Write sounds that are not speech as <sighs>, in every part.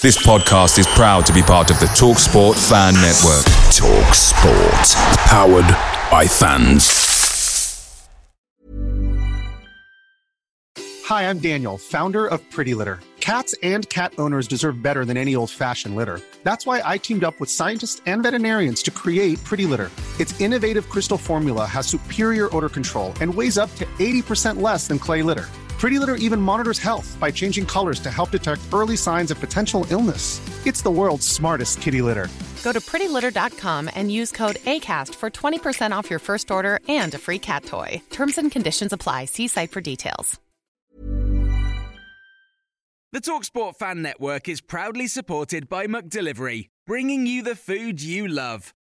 This podcast is proud to be part of the TalkSport Fan Network. TalkSport, powered by fans. Hi, I'm Daniel, founder of Pretty Litter. Cats and cat owners deserve better than any old-fashioned litter. That's why I teamed up with scientists and veterinarians to create Pretty Litter. Its innovative crystal formula has superior odor control and weighs up to 80% less than clay litter. Pretty Litter even monitors health by changing colors to help detect early signs of potential illness. It's the world's smartest kitty litter. Go to prettylitter.com and use code ACAST for 20% off your first order and a free cat toy. Terms and conditions apply. See site for details. The Talksport Fan Network is proudly supported by McDelivery, bringing you the food you love.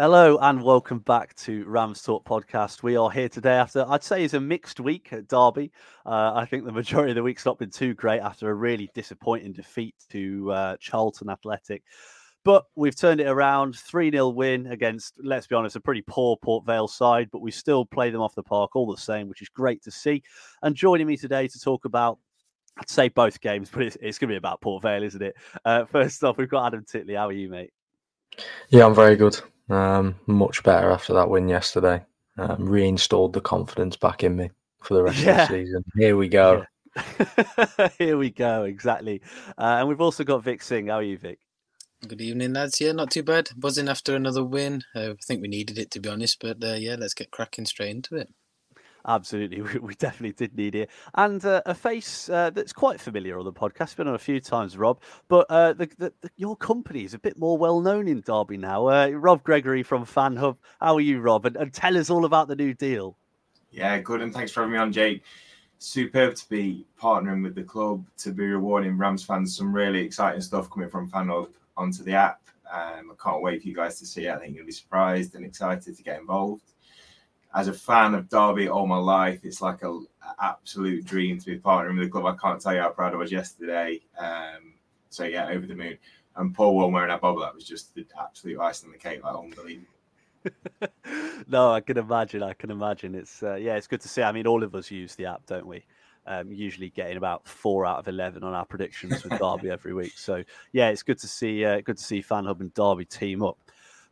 Hello and welcome back to Rams Talk podcast. We are here today after I'd say is a mixed week at Derby. Uh, I think the majority of the week's not been too great after a really disappointing defeat to uh, Charlton Athletic. But we've turned it around, 3 0 win against, let's be honest, a pretty poor Port Vale side, but we still play them off the park all the same, which is great to see. And joining me today to talk about I'd say both games, but it's, it's going to be about Port Vale, isn't it? Uh, first off, we've got Adam Titley. How are you, mate? Yeah, I'm very good. Um, much better after that win yesterday. Um, reinstalled the confidence back in me for the rest yeah. of the season. Here we go. Yeah. <laughs> Here we go. Exactly. Uh, and we've also got Vik Singh. How are you, Vik? Good evening, lads. Yeah, not too bad. Buzzing after another win. Uh, I think we needed it, to be honest. But uh, yeah, let's get cracking straight into it. Absolutely, <laughs> we, we, definitely did need it, and uh, a face uh, that's quite familiar on the podcast. Been on a few times, Rob, but uh, the, the, the, your company is a bit more well known in Derby now. Uh, Rob Gregory from Fan Hub. How are you, Rob? And, and, tell us all about the new deal. Yeah, good, and thanks for having me on, Jake. Superb to be partnering with the club to be rewarding Rams fans some really exciting stuff coming from Fan Hub onto the app. Um, I can't wait for you guys to see it. I think you'll be surprised and excited to get involved as a fan of Derby all my life, it's like a, absolute dream to be partnering with the club. I can't tell you how proud I was yesterday. Um, so yeah, over the moon. And Paul Warne wearing that bubble, that was just the absolute icing on the cake, like unbelievable. <laughs> no, I can imagine. I can imagine. It's uh, yeah, it's good to see. I mean, all of us use the app, don't we? Um, usually getting about four out of eleven on our predictions with <laughs> Derby every week. So yeah, it's good to see. Uh, good to see FanHub and Derby team up.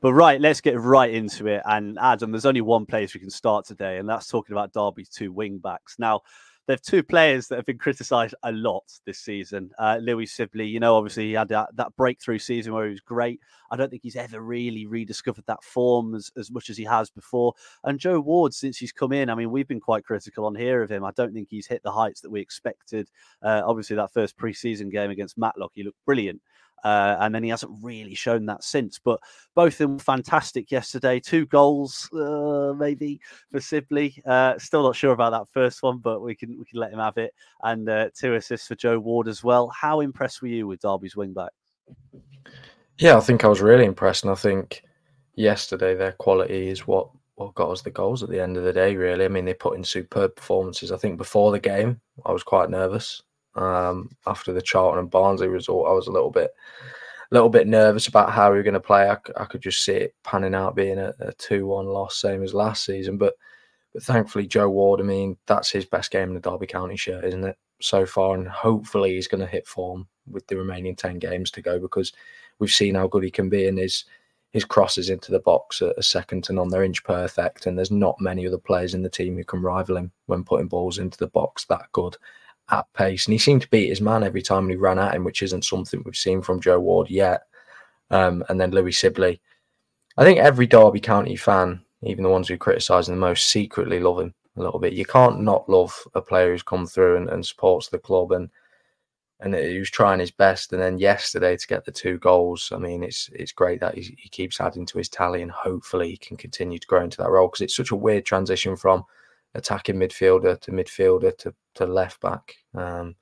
But right, let's get right into it. And Adam, there's only one place we can start today, and that's talking about Derby's two wing backs. Now, they have two players that have been criticised a lot this season. Uh, Louis Sibley, you know, obviously he had that, that, breakthrough season where he was great. I don't think he's ever really rediscovered that form as, as much as he has before. And Joe Ward, since he's come in, I mean, we've been quite critical on here of him. I don't think he's hit the heights that we expected. Uh, obviously, that first preseason game against Matlock, he looked brilliant. Uh, and then he hasn't really shown that since. But both of them were fantastic yesterday. Two goals, uh, maybe for Sibley. Uh, still not sure about that first one, but we can we can let him have it. And uh, two assists for Joe Ward as well. How impressed were you with Derby's wing back? Yeah, I think I was really impressed, and I think yesterday their quality is what what got us the goals at the end of the day. Really, I mean they put in superb performances. I think before the game I was quite nervous um, after the Charlton and Barnsley result, I was a little bit, a little bit nervous about how we were going to play. I, I, could just see it panning out being a, a two-one loss, same as last season. But, but thankfully, Joe Ward. I mean, that's his best game in the Derby County shirt, isn't it? So far, and hopefully he's going to hit form with the remaining ten games to go because we've seen how good he can be and his his crosses into the box are, second to none. They're inch perfect, and there's not many other players in the team who can rival him when putting balls into the box that good at pace, and he seemed to beat his man every time he ran at him, which isn't something we've seen from Joe Ward yet. Um, and then Louis Sibley. I think every Derby County fan, even the ones who criticise him the most, secretly love him a little bit. You can't not love a player who's come through and, and supports the club and and he was trying his best. And then yesterday to get the two goals, I mean, it's it's great that he, he keeps adding to his tally, and hopefully he can continue to grow into that role because it's such a weird transition from attacking midfielder to midfielder to, to left back. Um,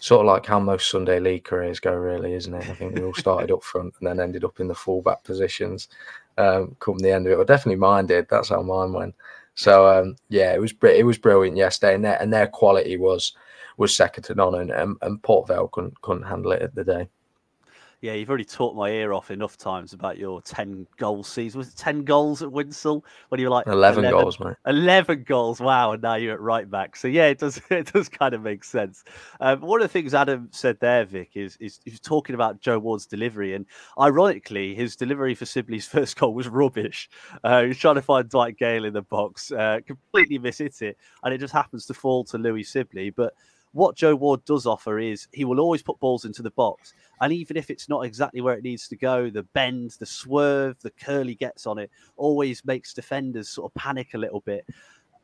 sort of like how most Sunday league careers go, really, isn't it? I think we all started up front and then ended up in the fullback positions. um, come the end of it. Well, definitely mine did. That's how mine went. So um, yeah, it was it was brilliant yesterday, and their and their quality was was second to none, and, and, and Port Vale couldn't couldn't handle it at the day. Yeah, you've already talked my ear off enough times about your 10 goal season. Was it 10 goals at Winshill when you were like 11, 11 goals, mate? 11 goals. Wow. And now you're at right back. So, yeah, it does <laughs> it does kind of make sense. Um, one of the things Adam said there, Vik, is, is he was talking about Joe Ward's delivery. And ironically, his delivery for Sibley's <laughs> first goal was rubbish. Uh, he was trying to find Dwight Gayle in the box, uh, completely miss it. And it just happens to fall to Louis Sibley. But what Joe Ward does offer is he will always put balls into the box. And even if it's not exactly where it needs to go, the bend, the swerve, the curl he gets on it always makes defenders sort of panic a little bit.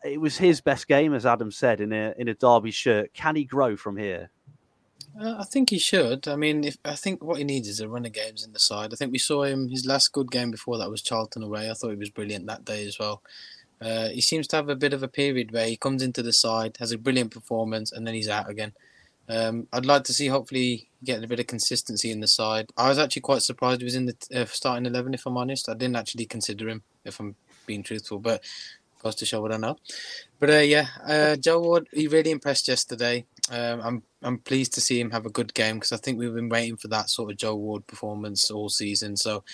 It was his best game, as Adam said, in a in a Derby shirt. Can he grow from here? Uh, I think he should. I mean, if I think what he needs is a run of games in the side. I think we saw him his last good game before that was Charlton away. I thought he was brilliant that day as well. Uh, he seems to have a bit of a period where he comes into the side, has a brilliant performance, and then he's out again. Um, I'd like to see hopefully getting a bit of consistency in the side. I was actually quite surprised he was in the uh, starting eleven. If I'm honest, I didn't actually consider him. If I'm being truthful, but goes to show what I know. But uh, yeah, uh, Joe Ward, he really impressed yesterday. Um, I'm I'm pleased to see him have a good game because I think we've been waiting for that sort of Joe Ward performance all season. So,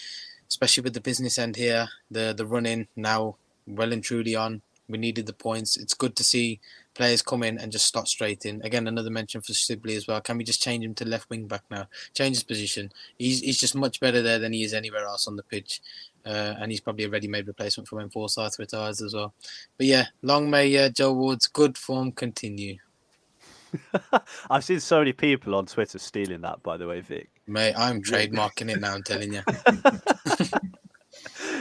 especially with the business end here, the the running now well and truly on. We needed the points. It's good to see players come in and just start straight in. Again, another mention for Sibley as well. Can we just change him to left wing back now? Change his position. He's he's just much better there than he is anywhere else on the pitch. Uh, and he's probably a ready-made replacement for when Forsyth retires as well. But yeah, long may uh, Joe Ward's good form continue. <laughs> I've seen so many people on Twitter stealing that, by the way, Vik. Mate, I'm trademarking it now. I'm telling you. <laughs>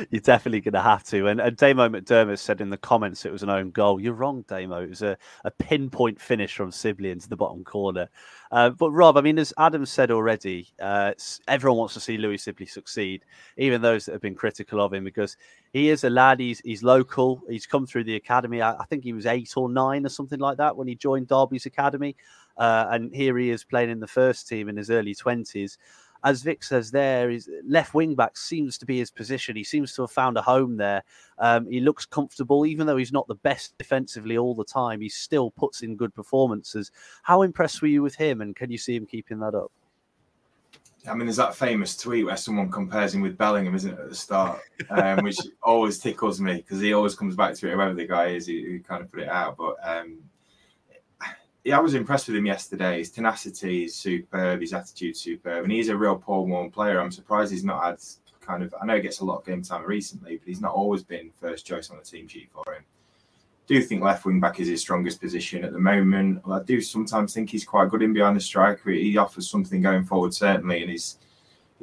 you're definitely going to have to. And, and Damo McDermott said in the comments it was an own goal. You're wrong, Damo. It was a, a pinpoint finish from Sibley into the bottom corner. Uh, but Rob, I mean, as Adam said already, uh, everyone wants to see Louis Sibley succeed, even those that have been critical of him, because he is a lad. He's he's local. He's come through the academy. I, I think he was eight or nine or something like that when he joined Derby's academy, uh, and here he is playing in the first team in his early twenties as Vik says there, is left wing back seems to be his position. He seems to have found a home there. Um, he looks comfortable, even though he's not the best defensively all the time. He still puts in good performances. How impressed were you with him, and can you see him keeping that up? I mean, there's that famous tweet where someone compares him with Bellingham, isn't it, at the start, um, which <laughs> always tickles me because he always comes back to it, whoever the guy is he kind of put it out. But um, yeah, I was impressed with him yesterday. His tenacity is superb, his attitude superb, and he's a real Paul Warne player. I'm surprised he's not had kind of. I know he gets a lot of game time recently, but he's not always been first choice on the team sheet for him. do think left wing back is his strongest position at the moment. I do sometimes think he's quite good in behind the striker. He offers something going forward certainly, and he's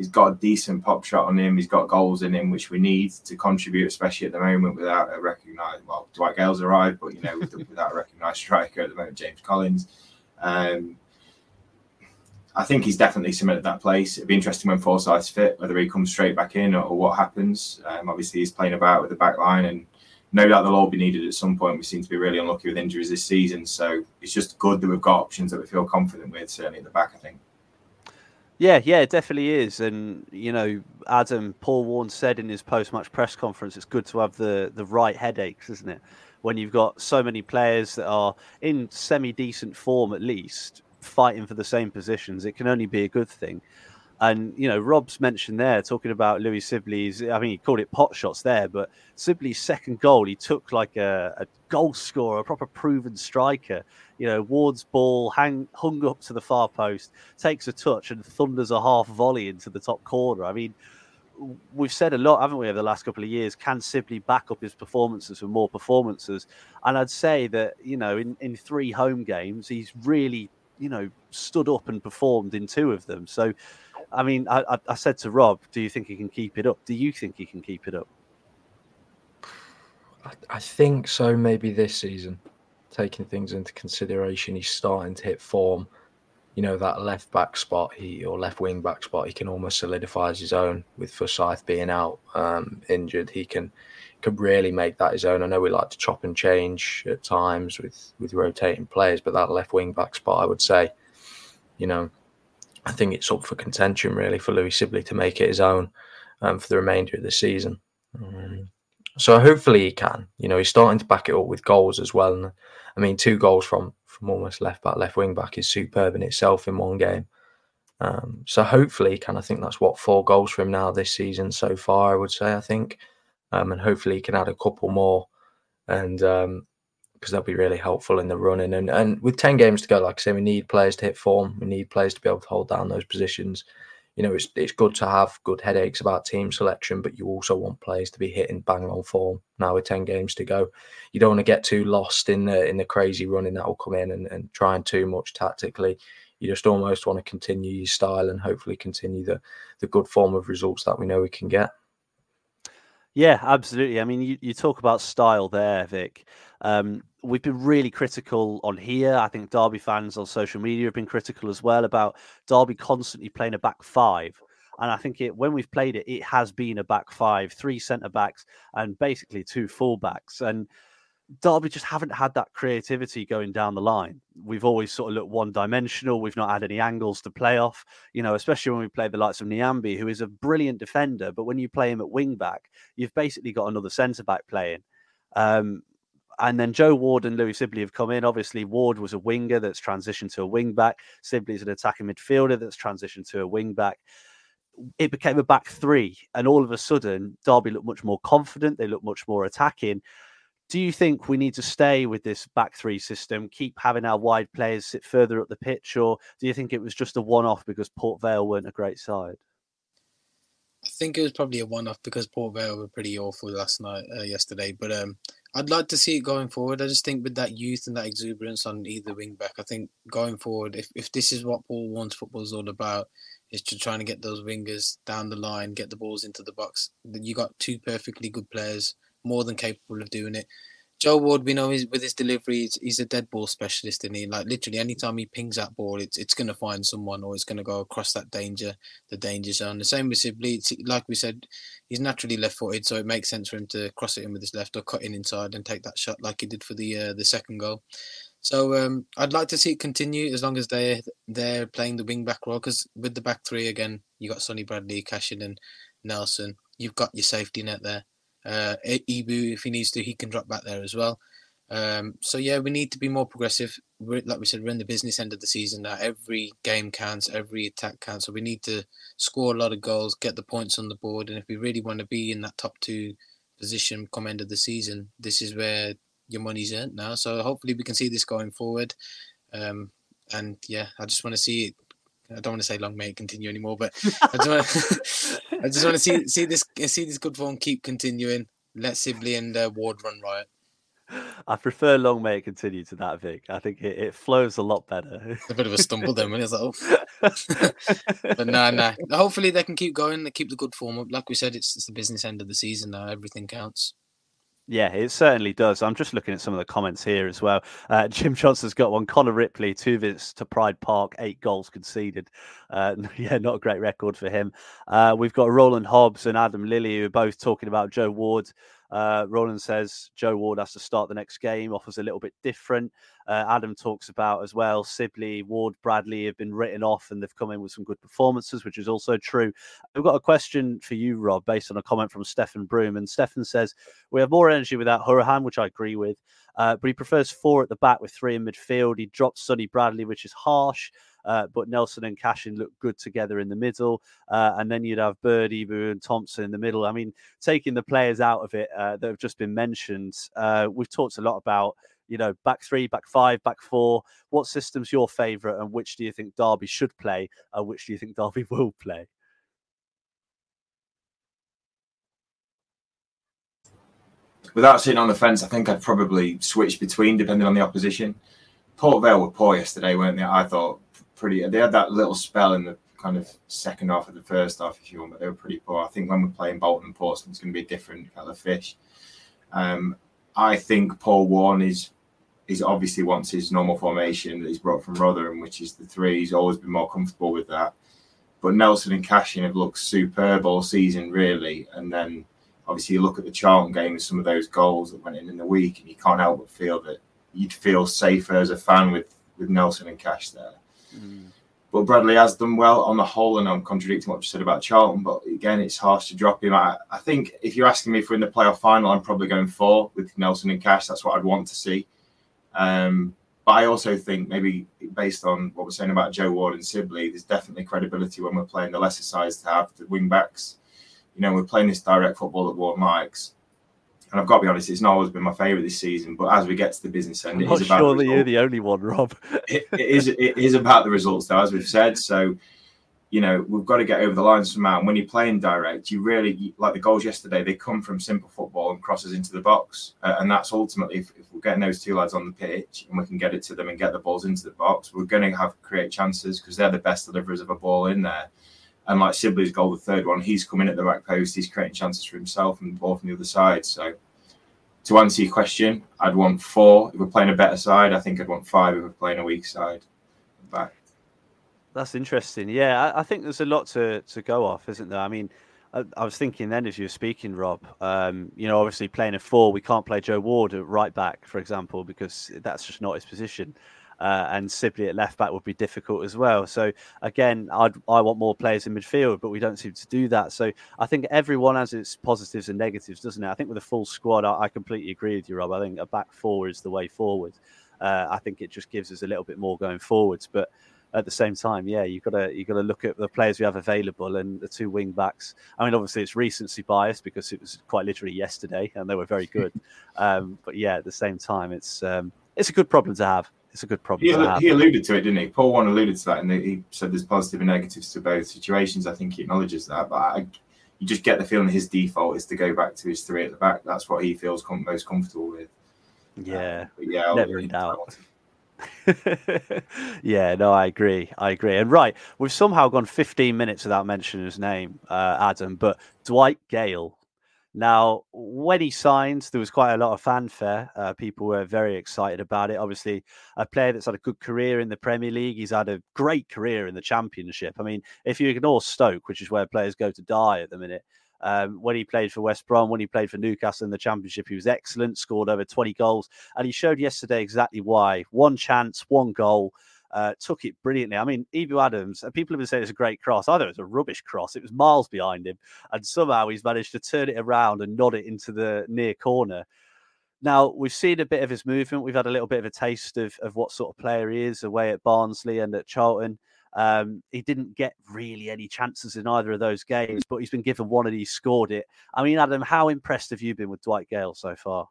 he's got a decent pop shot on him. He's got goals in him, which we need to contribute, especially at the moment without a recognised. Well, Dwight Gayle's arrived, but you know, with the, <laughs> without a recognised striker at the moment, James Collins. Um, I think he's definitely cemented that place. It'd be interesting when Forsyth's fit, whether he comes straight back in or, or what happens. Um, obviously, he's playing about with the back line, and no doubt they'll all be needed at some point. We seem to be really unlucky with injuries this season, so it's just good that we've got options that we feel confident with, certainly at the back, I think. Yeah, yeah, it definitely is. And you know, Adam Paul Warne said in his post-match press conference, it's good to have the the right headaches, isn't it? When you've got so many players that are in semi-decent form, at least fighting for the same positions, it can only be a good thing. And you know, Rob's mentioned there talking about Louis Sibley's. I mean, he called it pot shots there, but Sibley's second goal, he took like a, a goal scorer, a proper proven striker. You know, Ward's ball hang, hung up to the far post, takes a touch, and thunders a half volley into the top corner. I mean, we've said a lot, haven't we, over the last couple of years? Can Sibley back up his performances with more performances? And I'd say that you know, in in three home games, he's really you know stood up and performed in two of them. So I mean, I, I, said to Rob, "Do you think he can keep it up? Do you think he can keep it up?" I, I think so. Maybe this season, taking things into consideration, he's starting to hit form. You know that left back spot, he or left wing back spot, he can almost solidify his own. With Forsyth being out um, injured, he can can really make that his own. I know we like to chop and change at times with with rotating players, but that left wing back spot, I would say, you know, I think it's up for contention really for Louis Sibley to make it his own um, for the remainder of the season. Um, so hopefully he can. You know, he's starting to back it up with goals as well. And I mean, two goals from from almost left back, left wing back is superb in itself in one game. Um, so hopefully he can. I think that's what four goals for him now this season so far. I would say. I think, um, and hopefully he can add a couple more, and because um, that'll be really helpful in the running. And and with ten games to go, like I say, we need players to hit form. We need players to be able to hold down those positions you know, it's it's good to have good headaches about team selection, but you also want players to be hitting bang on form. Now with ten games to go, you don't want to get too lost in the in the crazy running that will come in and, and trying too much tactically. You just almost want to continue your style and hopefully continue the the good form of results that we know we can get. Yeah, absolutely. I mean, you, you talk about style there, Vik. Um, we've been really critical on here. I think Derby fans on social media have been critical as well about Derby constantly playing a back five. And I think it when we've played it, it has been a back five, three centre backs, and basically two full backs. And Derby just haven't had that creativity going down the line. We've always sort of looked one dimensional. We've not had any angles to play off, you know, especially when we play the likes of Nyambe, who is a brilliant defender. But when you play him at wing back, you've basically got another centre back playing. Um, and then Joe Ward and Louis Sibley have come in. Obviously, Ward was a winger that's transitioned to a wing back. Sibley's an attacking midfielder that's transitioned to a wing back. It became a back three, and all of a sudden, Derby looked much more confident. They looked much more attacking. Do you think we need to stay with this back three system, keep having our wide players sit further up the pitch, or do you think it was just a one off because Port Vale weren't a great side? I think it was probably a one off because Port Vale were pretty awful last night, uh, yesterday. But um, I'd like to see it going forward. I just think with that youth and that exuberance on either wing back, I think going forward, if, if this is what Paul Warne's football is all about, is to trying to get those wingers down the line, get the balls into the box. You got two perfectly good players, more than capable of doing it. Joe Ward, we know he's, with his delivery, he's, he's, a dead ball specialist, and he like literally anytime he pings that ball, it's it's going to find someone or it's going to go across that danger, the danger zone. The same with Sibley, like we said, he's naturally left-footed, so it makes sense for him to cross it in with his left or cut in inside and take that shot like he did for the uh, the second goal. So um, I'd like to see it continue as long as they they're playing the wing back role because with the back three again, you got Sonny Bradley, Cashin, and Nelson. You've got your safety net there. Uh, Ebou, if he needs to, he can drop back there as well. Um, so yeah, we need to be more progressive. We're, like we said, we're in the business end of the season now. Every game counts, every attack counts. So we need to score a lot of goals, get the points on the board, and if we really want to be in that top two position come end of the season, this is where your money's earned now. So hopefully we can see this going forward. Um, and yeah, I just want to see it I don't want to say long may it continue anymore, but <laughs> I just want to, <laughs> I just want to see see this see this good form keep continuing. Let Sibley and uh, Ward run riot. I prefer long may it continue to that, Vik. I think it, it flows a lot better. It's a bit of a stumble then when it's like, oh. <laughs> but no, no. Hopefully they can keep going. They keep the good form up. Like we said, it's, it's the business end of the season now. Everything counts. Yeah, it certainly does. I'm just looking at some of the comments here as well. Uh, <laughs> Jim Johnson's got one. Connor Ripley, two visits to Pride Park, eight goals conceded. Uh, <laughs> yeah, not a great record for him. Uh, we've got Roland Hobbs and Adam Lilly, who are both talking about Joe Ward uh, Roland says Joe Ward has to start the next game, offers a little bit different. Uh, Adam talks about as well Sibley, Ward, Bradley have been written off and they've come in with some good performances, which is also true. We've got a question for you, Rob, based on a comment from Stefan Broom. And Stefan says, We have more energy without Hourihane, which I agree with. Uh, but he prefers four at the back with three in midfield. He drops Sonny Bradley, which is harsh. Uh, but Nelson and Cashin look good together in the middle. Uh, and then you'd have Bird, and Thompson in the middle. I mean, taking the players out of it uh, that have just been mentioned, uh, we've talked a lot about. You know, back three, back five, back four. What system's your favourite, and which do you think Derby should play, and which do you think <laughs> Derby will play? without sitting on the fence, I think I'd probably switch between depending on the opposition. Port Vale were poor yesterday, weren't they? I thought pretty. They had that little spell in the kind of second half of the first half, if you want, but they were pretty poor. I think when we're playing Bolton and Portsmouth, it's going to be a different kind of fish. Um, I think Paul Warne is is obviously wants his normal formation that he's brought from Rotherham, which is the three. He's always been more comfortable with that. But Nelson and Cashin have looked superb all season, really. And then obviously you look at the Charlton game and some of those goals that went in in the week, and you can't help but feel that you'd feel safer as a fan with with Nelson and Cash there. Mm. but Bradley has done well on the whole, and I'm contradicting what you said about Charlton. But again, it's harsh to drop him. I, I think if you're asking me if we're in the playoff final, I'm probably going four with Nelson and Cash. That's what I'd want to see. Um, but I also think maybe based on what we're saying about Joe Ward and Sibley, there's definitely credibility when we're playing the lesser sides to have the wing backs. You know, we're playing this direct football at Ward likes. And I've got to be honest, it's not always been my favourite this season. But as we get to the business end, I'm it not about sure the you're the only one, Rob. <laughs> it, it is it is about the results though, as we've said. So, you know, we've got to get over the line somehow. And when you're playing direct, you really like the goals yesterday. They come from simple football and crosses into the box, uh, and that's ultimately if, if we're getting those two lads on the pitch and we can get it to them and get the balls into the box, we're going to have create chances because they're the best deliverers of a ball in there. And like Sibley's goal, the third one, he's coming at the back post, he's creating chances for himself and the ball from the other side. So. To answer your question, I'd want four. If we're playing a better side, I think I'd want five if we're playing a weak side. Back. That's interesting. Yeah, I, I think there's a lot to, to go off, isn't there? I mean, I, I was thinking then as you were speaking, Rob. Um, you know, obviously playing a four, we can't play Joe Ward at right back, for example, because that's just not his position. Uh, and Sibley at left back would be difficult as well. So again, I'd, I want more players in midfield, but we don't seem to do that. So I think everyone has its positives and negatives, doesn't it? I think with a full squad, I, I completely agree with you, Rob. I think a back four is the way forward. Uh, I think it just gives us a little bit more going forwards, but at the same time, yeah, you've got to you got to look at the players we have available and the two wing backs. I mean, obviously it's recency bias because it was quite literally yesterday and they were very good. <laughs> um, but yeah, at the same time, it's um, it's a good problem to have. It's a good problem He, to have. he alluded to it, didn't he? Paul Warne alluded to that, and he said there's positive and negatives to both situations. I think he acknowledges that, but I, you just get the feeling his default is to go back to his three at the back. That's what he feels com- most comfortable with. Yeah, But yeah, never in doubt. <laughs> yeah, no, I agree. I agree. And right, we've somehow gone 15 minutes without mentioning his name, uh, Adam, but Dwight Gayle. Now, when he signed, there was quite a lot of fanfare. Uh, people were very excited about it. Obviously, a player that's had a good career in the Premier League. He's had a great career in the Championship. I mean, if you ignore Stoke, which is where players go to die at the minute, um, when he played for West Brom, when he played for Newcastle in the Championship, he was excellent, scored over 20 goals. And he showed yesterday exactly why. One chance, one goal, uh, took it brilliantly. I mean, Ebou Adams, people have been saying it's a great cross. I thought it was a rubbish cross. It was miles behind him. And somehow he's managed to turn it around and nod it into the near corner. Now, we've seen a bit of his movement. We've had a little bit of a taste of, of what sort of player he is away at Barnsley and at Charlton. Um, he didn't get really any chances in either of those games, but he's been given one and he scored it. I mean, Adam, how impressed have you been with Dwight Gayle so far?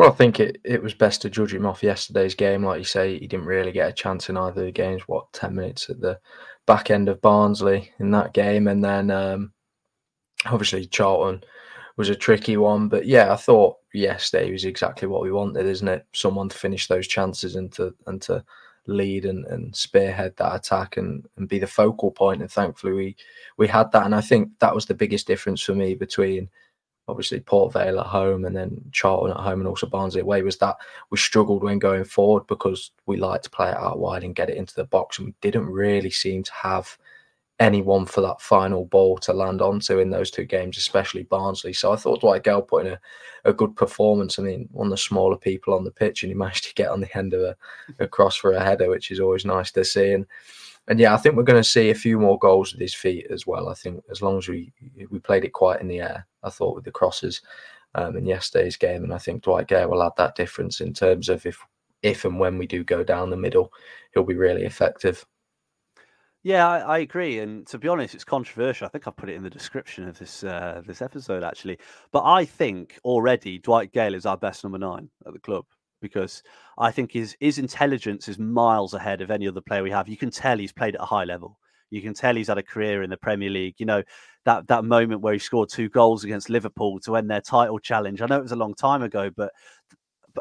Well, I think it, it was best to judge him off yesterday's game. Like you say, he didn't really get a chance in either of the games. What, 10 minutes at the back end of Barnsley in that game. And then um, obviously Charlton was a tricky one. But yeah, I thought yesterday was exactly what we wanted, isn't it? Someone to finish those chances and to, and to lead and, and spearhead that attack and, and be the focal point. And thankfully we, we had that. And I think that was the biggest difference for me between obviously Port Vale at home and then Charlton at home and also Barnsley away was that we struggled when going forward because we like to play it out wide and get it into the box and we didn't really seem to have anyone for that final ball to land onto in those two games, especially Barnsley. So I thought Dwight Gayle put in a, a good performance. I mean, one of the smaller people on the pitch and he <laughs> managed to get on the end of a, a cross for a header, which is always nice to see. And and yeah, I think we're going to see a few more goals with his feet as well. I think as long as we we played it quite in the air, I thought with the crosses um, in yesterday's game, and I think Dwight Gayle will add that difference in terms of if if and when we do go down the middle, he'll be really effective. Yeah, I, I agree. And to be honest, it's controversial. I think I put it in the description of this uh, this episode actually. But I think already Dwight Gayle is our best number nine at the club because I think his his intelligence is miles ahead of any other player we have. You can tell he's played at a high level. You can tell he's had a career in the Premier League. You know that that moment where he scored two goals against Liverpool to end their title challenge. I know it was a long time ago, but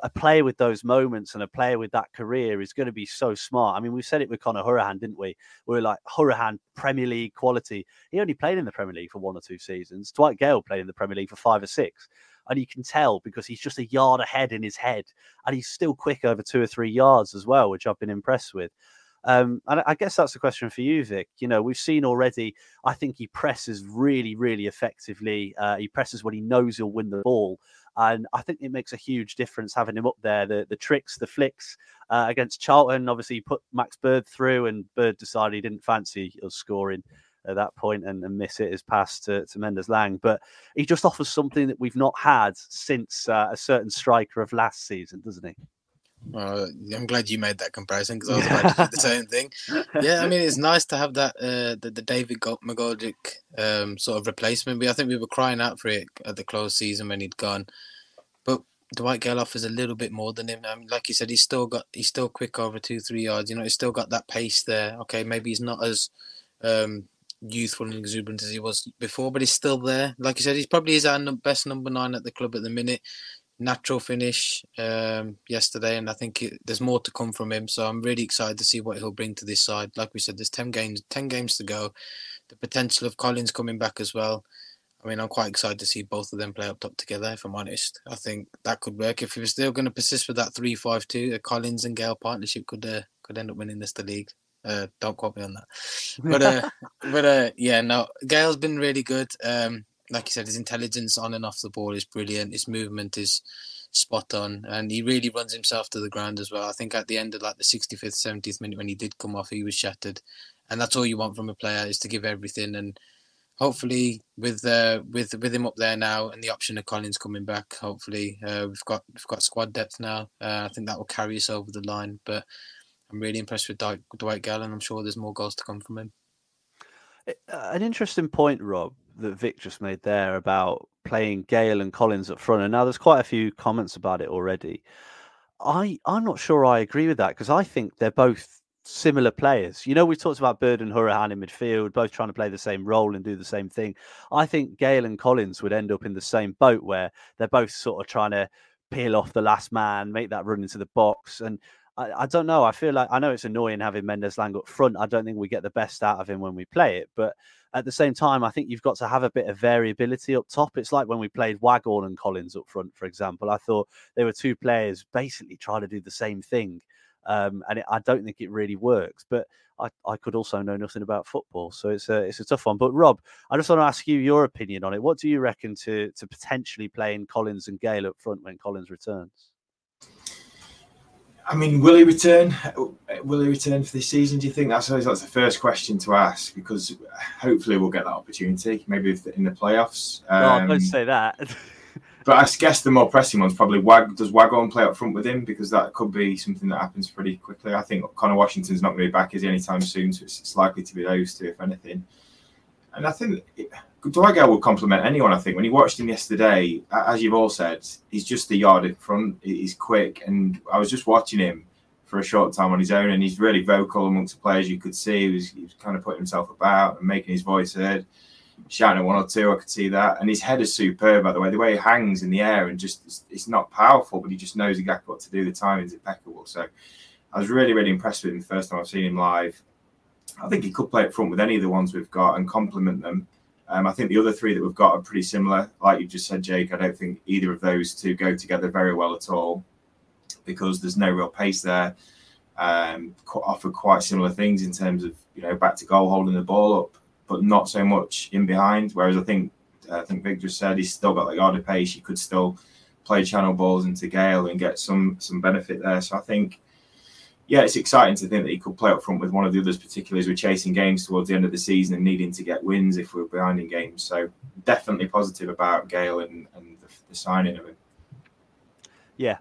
a player with those moments and a player with that career is going to be so smart. I mean, we said it with Conor Hourihane, didn't we? We were like Hourihane, Premier League quality. He only played in the Premier League for one or two seasons. Dwight Gayle played in the Premier League for five or six. And you can tell because he's just a yard ahead in his head. And he's still quick over two or three yards as well, which I've been impressed with. Um, and I guess that's the question for you, Vik. You know, we've seen already, I think he presses really, really effectively. Uh, he presses when he knows he'll win the ball. And I think it makes a huge difference having him up there. The the tricks, the flicks uh, against Charlton. Obviously, put Max Bird through, and Bird decided he didn't fancy scoring at that point and, and miss it his pass to, to Mendez-Laing. But he just offers something that we've not had since uh, a certain striker of last season, doesn't he? Uh, I'm glad you made that comparison because I was about to do the <laughs> same thing. Yeah, I mean it's nice to have that uh, the, the David McGoldrick um, sort of replacement. I think we were crying out for it at the close season when he'd gone, but Dwight Gayle offers a little bit more than him. I mean, like you said, he's still got he's still quick over two three yards. You know, he's still got that pace there. Okay, maybe he's not as um, youthful and exuberant as he was before, but he's still there. Like you said, he's probably is our best number nine at the club at the minute. Natural finish um, yesterday, and I think it, there's more to come from him. So I'm really excited to see what he'll bring to this side. Like we said, there's ten games, ten games to go. The potential of Collins coming back as well. I mean, I'm quite excited to see both of them play up top together. If I'm honest, I think that could work. If we were still going to persist with that three-five-two, a Collins and Gayle partnership could uh, could end up winning this the league. Uh, don't quote me on that. But uh, <laughs> but uh, yeah, no, Gayle's been really good. Um, like you said, his intelligence on and off the ball is brilliant. His movement is spot on, and he really runs himself to the ground as well. I think at the end of like the 65th, 70th minute when he did come off, he was shattered, and that's all you want from a player is to give everything. And hopefully, with uh, with with him up there now, and the option of Collins coming back, hopefully uh, we've got we've got squad depth now. Uh, I think that will carry us over the line, but. I'm really impressed with Dwight, Dwight Gayle, and I'm sure there's more goals to come from him. Eh, uh, an interesting point, Rob, that Vik just made there about playing Gayle and Collins up front. And now there's quite a few comments about it already. I I'm not sure I agree with that because I think they're both similar players. You know, we talked about Bird and Hourihane in midfield, both trying to play the same role and do the same thing. I think Gayle and Collins would end up in the same boat where they're both sort of trying to peel off the last man, make that run into the box. And I, I, don't know. I feel like I know it's annoying having Mendez-Laing up front. I don't think we get the best out of him when we play it, but at the same time, I think you've got to have a bit of variability up top. It's like when we played Waghorn and Collins up front, for example. I thought there were two players basically trying to do the same thing. Um, and it, I don't think it really works. But I, I could also know nothing about football, so it's a it's a tough one. But Rob, I just want to ask you your opinion on it. What do you reckon to to potentially playing Collins and Gayle up front when Collins returns? I mean, will he return? Will he return for this season? Do you think that's that's the first question to ask? Because hopefully we'll get that opportunity, maybe in the playoffs. Um, no, don't say that. <laughs> but I guess the more pressing one's probably Wag. Does Waghorn play up front with him? Because that could be something that happens pretty quickly. I think Connor Washington's not going to be back is he anytime soon, so it's, it's likely to be those two, if anything. And I think it, Gayle will complement anyone. I think when you watched him yesterday, as you've all said, he's just a yard in front. He's quick, and I was just watching him for a short time on his own, and he's really vocal amongst the players. You could see he was, he was kind of putting himself about and making his voice heard, shouting at one or two. I could see that, and his head is superb. By the way, the way he hangs in the air and just it's, it's not powerful, but he just knows exactly what to do. The timing's impeccable. So I was really, really impressed with him the first time I've seen him live. I think he could play up front with any of the ones we've got and complement them. Um, I think the other three that we've got are pretty similar. Like you just said, Jake, I don't think either of those two go together very well at all because there's no real pace there. Um, offer quite similar things in terms of you know back to goal, holding the ball up, but not so much in behind. Whereas I think I think Vik just said he's still got the yard of pace. He could still play channel balls into Gayle and get some some benefit there. So I think yeah, it's exciting to think that he could play up front with one of the others, particularly as we're chasing games towards the end of the season and needing to get wins if we're behind in games. So definitely positive about Gayle and, and the, the signing of him. Yeah,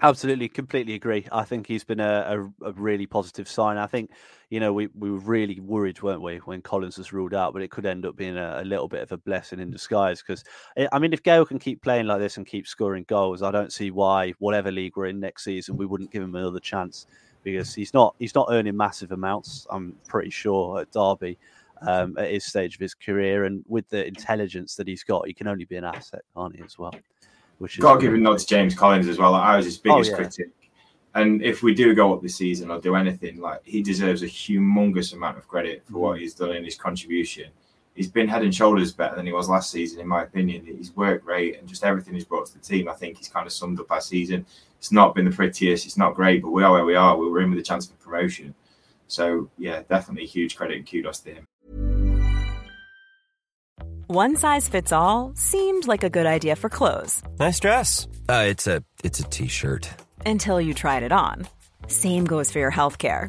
Absolutely, completely agree. I think he's been a, a, a, really positive sign. I think, you know, we, we were really worried, weren't we, when Collins was ruled out, but it could end up being a, a little bit of a blessing in disguise. Because, eh, I mean, if Gayle can keep playing like this and keep scoring goals, I don't see why, whatever league we're in next season, we wouldn't give him another chance because he's not he's not earning massive amounts. I'm pretty sure at Derby um, at his stage of his career, and with the intelligence that he's got, he can only be an asset, can't he? As well, which is got to give a nod to James Collins as well. Like, I was his oh, biggest oh, yeah. critic, and if we do go up this season or do anything, like he deserves a humongous amount of credit for what mm. he's done in his contribution. He's been head and shoulders better than he was last season, in my opinion. He's worked great, and just everything he's brought to the team, I think he's kind of summed up our season it's not been the prettiest, it's not great, but we are where we are. We were in with a chance for promotion. So yeah, definitely huge credit and kudos to him. One size fits all seemed like a good idea for clothes. Nice dress. Uh, it's a it's a t-shirt. Until you tried it on. Same goes for your healthcare.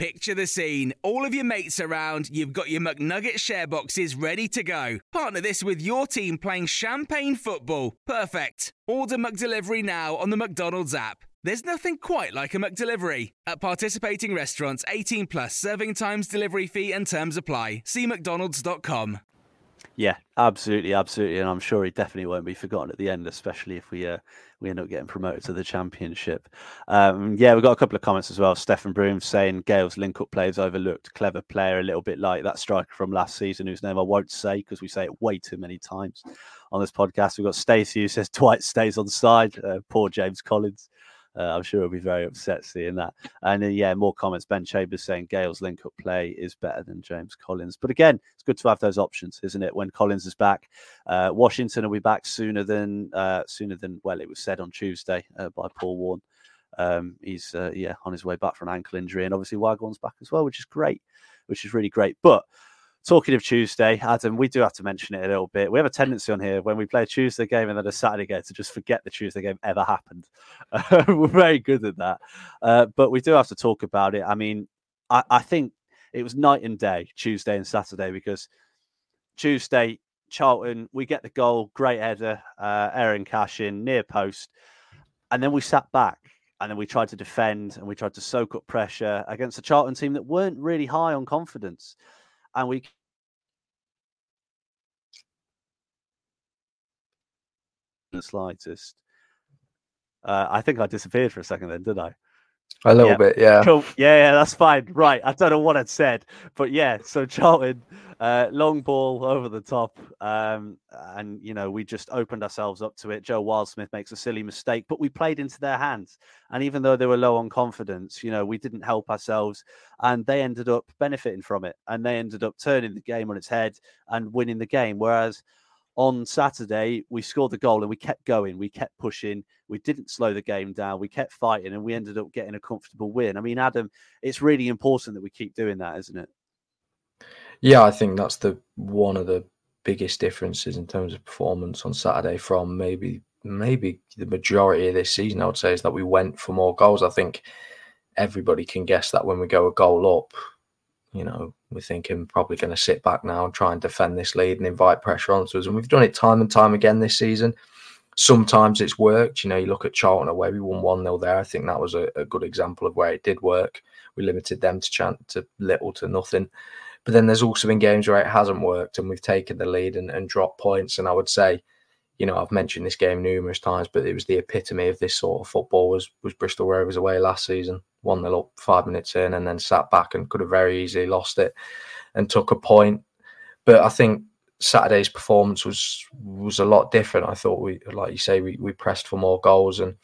Picture the scene. All of your mates around, you've got your McNugget share boxes ready to go. Partner this with your team playing champagne football. Perfect. Order McDelivery now on the McDonald's app. There's nothing quite like a McDelivery. At participating restaurants, 18 plus serving times, delivery fee, and terms apply. See McDonald's.com. Yeah, absolutely, absolutely, and I'm sure he definitely won't be forgotten at the end, especially if we uh, we end up getting promoted to the championship. Um, yeah, we've got a couple of comments as well. Stefan Broom saying Gayle's link-up play is overlooked. Clever player, a little bit like that striker from last season, whose name I won't say because we say it way too many times on this podcast. We've got Stacey who says Dwight stays on the side. Uh, poor James Collins. Uh, I'm sure he'll be very upset seeing that. And uh, yeah, more comments. Ben Chambers saying Gayle's link up play is better than James Collins. But again, it's good to have those options, isn't it? When Collins is back, uh, Washington will be back sooner than uh, sooner than well, it was said on Tuesday uh, by Paul Warne. Um, he's uh, yeah on his way back from an ankle injury, and obviously Waghorn's back as well, which is great, which is really great. But Talking of Tuesday, Adam, we do have to mention it a little bit. We have a tendency on here when we play a Tuesday game and then a Saturday game to just forget the Tuesday game ever happened. <laughs> We're very good at that. Uh, but we do have to talk about it. I mean, I, I, think it was night and day, Tuesday and Saturday, because Tuesday, Charlton, we get the goal, great header, uh, Eiran Cashin, near post. And then we sat back and then we tried to defend and we tried to soak up pressure against a Charlton team that weren't really high on confidence and we the slightest. Uh, I think I disappeared for a second then, didn't I? A little yeah. bit, yeah. Cool. Yeah, yeah, that's fine. Right. I don't know what I'd said, but yeah. So <laughs> Charlton, uh, long ball over the top, um, and you know we just opened ourselves up to it. Joe Wildsmith makes a silly mistake, but we played into their hands. And even though they were low on confidence, you know we didn't help ourselves, and they ended up benefiting from it, and they ended up turning the game on its head and winning the game. Whereas on Saturday, we scored the goal and we kept going. We kept pushing. We didn't slow the game down. We kept fighting and we ended up getting a comfortable win. I mean, Adam, it's really important that we keep doing that, isn't it? Yeah, I think that's the one of the biggest differences in terms of performance on Saturday from maybe maybe the majority of this season. I would say is that we went for more goals. I think everybody can guess that when we go a goal up, you know, we're thinking probably going to sit back now and try and defend this lead and invite pressure onto us. And we've done it time and time again this season. Sometimes it's worked. You know, you look at Charlton away, we won 1 0 there. I think that was a, a, good example of where it did work. We limited them to chant to little to nothing. But then there's also been games where it hasn't worked and we've taken the lead and, and dropped points. And I would say, you know, I've mentioned this game numerous times, but it was the epitome of this sort of football was was Bristol Rovers away last season. One nil up five minutes in and then sat back and could have very easily lost it and took a point. But I think Saturday's performance was was a lot different. I thought we like you say, we, we pressed for more goals and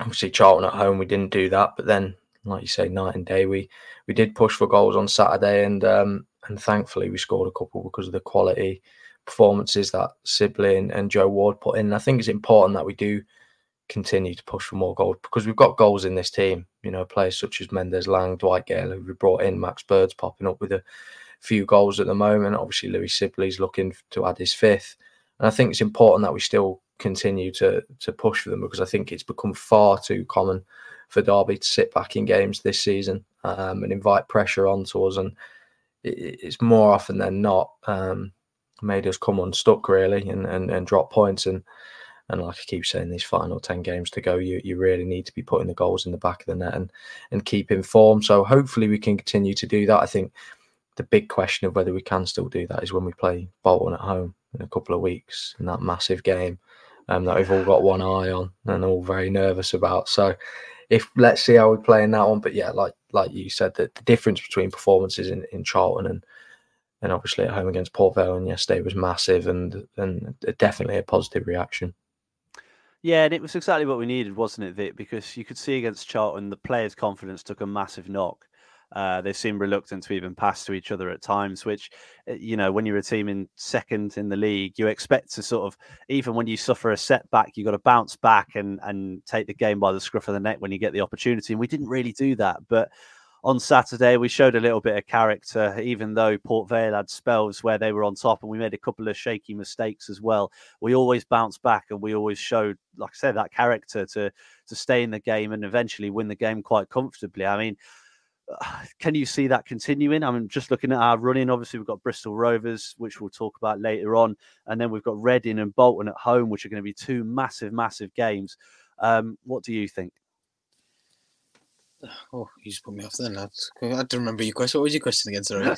obviously Charlton at home we didn't do that. But then like you say, night and day we we did push for goals on Saturday and um and thankfully we scored a couple because of the quality performances that Sibley and, and Joe Ward put in. And I think it's important that we do continue to push for more goals because we've got goals in this team. You know, players such as Mendez-Laing, Dwight Gayle, who we brought in, Max Bird's popping up with a few goals at the moment. Obviously, Louis Sibley's looking to add his fifth. And I think it's important that we still continue to to push for them because I think it's become far too common for Derby to sit back in games this season um, and invite pressure onto us. And it, it's more often than not um, made us come unstuck really and, and, and drop points. And and like I keep saying, these final ten games to go, you you really need to be putting the goals in the back of the net and and keep in form. So hopefully we can continue to do that. I think the big question of whether we can still do that is when we play Bolton at home in a couple of weeks in that massive game um, that we've all got one eye on and all very nervous about. So if let's see how we play in that one. But yeah, like like you said, that the difference between performances in, in Charlton and and obviously at home against Port Vale and yesterday was massive and and definitely a positive reaction. Yeah, and it was exactly what we needed, wasn't it, Vik? Because you could see against Charlton, the players' confidence took a massive knock. Uh, they seemed reluctant to even pass to each other at times, which, uh, you know, when you're a team in second in the league, you expect to sort of, even when you suffer a setback, you've got to bounce back and, and take the game by the scruff of the neck when you get the opportunity. And we didn't really do that. But on Saturday, we showed a little bit of character, even though Port Vale had spells where they were on top and we made a couple of shaky mistakes as well. We always bounced back and we always showed, like I said, that character to to stay in the game and eventually win the game quite comfortably. I mean, <sighs> can you see that continuing? I'm just looking at our running, obviously we've got Bristol Rovers, which we'll talk about later on, and then we've got Reading and Bolton at home, which are going to be two massive, massive games. Um, what do you think? Oh, you just put me off then. I don't remember your question. What was your question again? Sorry.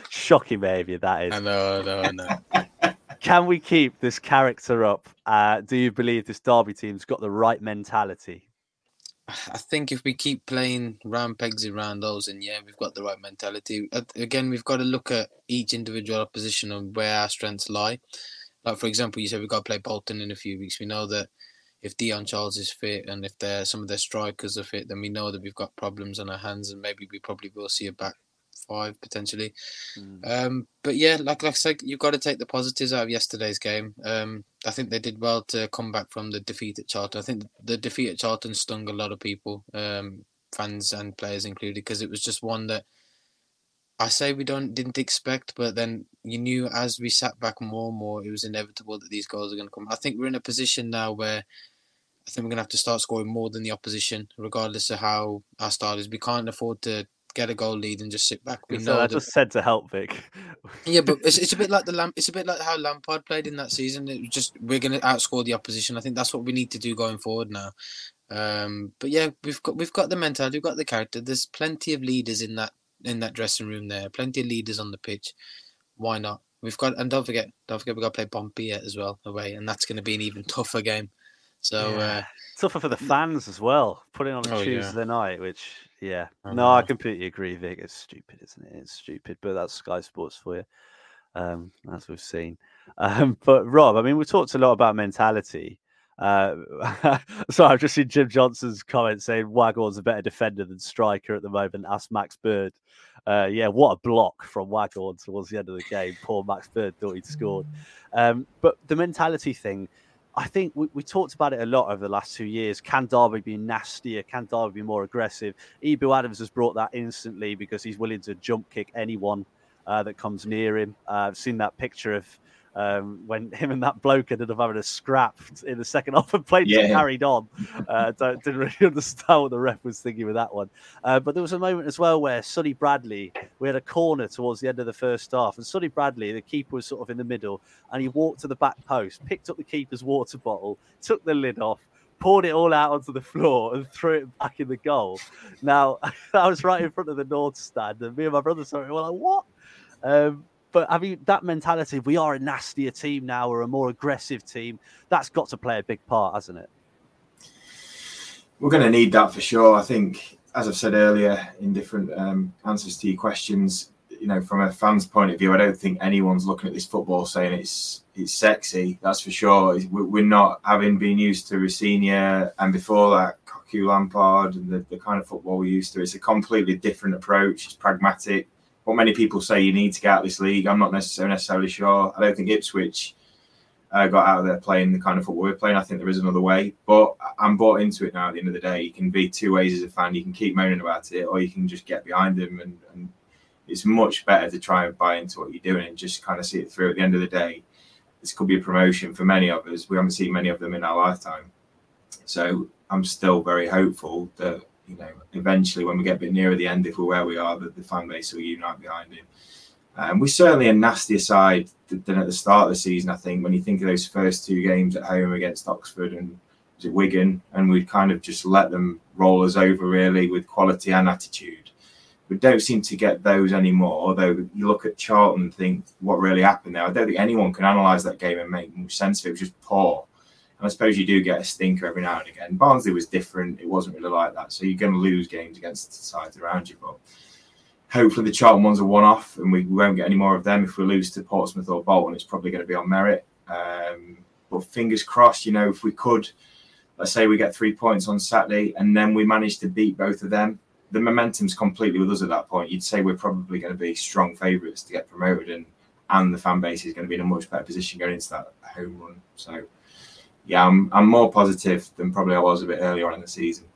<laughs> Shocking behaviour that is. I know, I know, I know. <laughs> Can we keep this character up? Uh, do you believe this Derby team's got the right mentality? I think if we keep playing round pegs around those, and yeah, we've got the right mentality. Again, we've got to look at each individual opposition and where our strengths lie. Like for example, you said we've got to play Bolton in a few weeks. We know that if Dion Charles is fit and if they're some of their strikers are fit, then we know that we've got problems on our hands, and maybe we probably will see a back five potentially. Mm. Um, but yeah, like, like I said, you've got to take the positives out of yesterday's game. Um, I think they did well to come back from the defeat at Charlton. I think the defeat at Charlton stung a lot of people, um, fans and players included, because it was just one that I say we don't didn't expect, but then you knew as we sat back more and more, it was inevitable that these goals are going to come. I think we're in a position now where I think we're going to have to start scoring more than the opposition, regardless of how our style is. We can't afford to get a goal lead and just sit back. We so know I that... just said to help Vik. yeah, but it's, <laughs> it's a bit like the Lamp. It's a bit like how Lampard played in that season. It was just we're going to outscore the opposition. I think that's what we need to do going forward now. Um, but yeah, we've got we've got the mentality, we've got the character. There's plenty of leaders in that in that dressing room there. Plenty of leaders on the pitch. Why not? We've got and don't forget, don't forget we've got to play Pompey as well away, and that's going to be an even <laughs> tougher game. So yeah. uh, tougher for the fans as well. Putting on a oh, Tuesday yeah. night, which yeah, I no, I completely agree, Vik. It's stupid, isn't it? It's stupid, but that's Sky Sports for you, um, as we've seen. <laughs> Um, but Rob, I mean, we talked a lot about mentality. Uh, <laughs> so I've just seen Jim Johnson's comment saying Waghorn's a better defender than striker at the moment. Ask Max Bird. Uh, yeah, what a block from Waghorn towards the end of the game. Poor Max Bird thought he'd scored. Um, but the mentality thing, I think we, we, talked about it a lot over the last two years. Can Derby be nastier? Can Derby be more aggressive? Ebou Adams has brought that instantly because he's willing to jump kick anyone uh, that comes near him. Uh, I've seen that picture of um, when <laughs> him and that bloke ended up having a scrap in the second <laughs> half and played yeah. carried on. Uh, <laughs> didn't really understand what the ref was thinking with that one. Uh, but there was a moment as well where Sonny Bradley, we had a corner towards the end of the first half, and Sonny Bradley, the keeper, was sort of in the middle, and he walked to the back post, picked up the keeper's water bottle, took the lid off, poured it all out onto the floor and threw it back in the goal. Now, I was right in front of the North stand, and me and my brother saw it. We were like, "What?" Um, but I mean, that mentality, we are a nastier team now, or a more aggressive team, that's got to play a big part, hasn't it? We're going to need that for sure. I think, as I've said earlier in different um, answers to your questions, you know, from a fan's point of view, I don't think anyone's looking at this football saying it's it's sexy. That's for sure. We're not having been used to Rosenior and before that, Lampard and the, the kind of football we're used to. It's a completely different approach. It's pragmatic what many people say you need to get out of this league. I'm not necessarily necessarily sure. I don't think Ipswich uh, got out of there playing the kind of football we're playing. I think there is another way, but I'm bought into it now. At the end of the day, you can be two ways as a fan. You can keep moaning about it, or you can just get behind them. And, and it's much better to try and buy into what you're doing and just kind of see it through. At the end of the day, this could be a promotion for many of us. We haven't seen many of them in our lifetime, so I'm still very hopeful that you know, eventually when we get a bit nearer the end, if we're where we are, that the fan base will unite behind him. Um, we're certainly a nastier side than at the start of the season. I think when you think of those first two games at home against Oxford and Wigan, and we kind of just let them roll us over really with quality and attitude. We don't seem to get those anymore. Although you look at Charlton and think what really happened there. I don't think anyone can analyse that game and make much sense of it. It was just poor. And I suppose you do get a stinker every now and again. Barnsley was different. It wasn't really like that. So you're going to lose games against the sides around you. But hopefully the Charlton ones are one off and we, won't get any more of them. If we lose to Portsmouth or Bolton, it's probably going to be on merit. Um, But fingers crossed, you know, if we could, let's say we get three points on Saturday and then we manage to beat both of them, the momentum's completely with us at that point. You'd say we're probably going to be strong favourites to get promoted, and and the fan base is going to be in a much better position going into that home run. So, yeah, I'm I'm more positive than probably I was a bit earlier on in the season.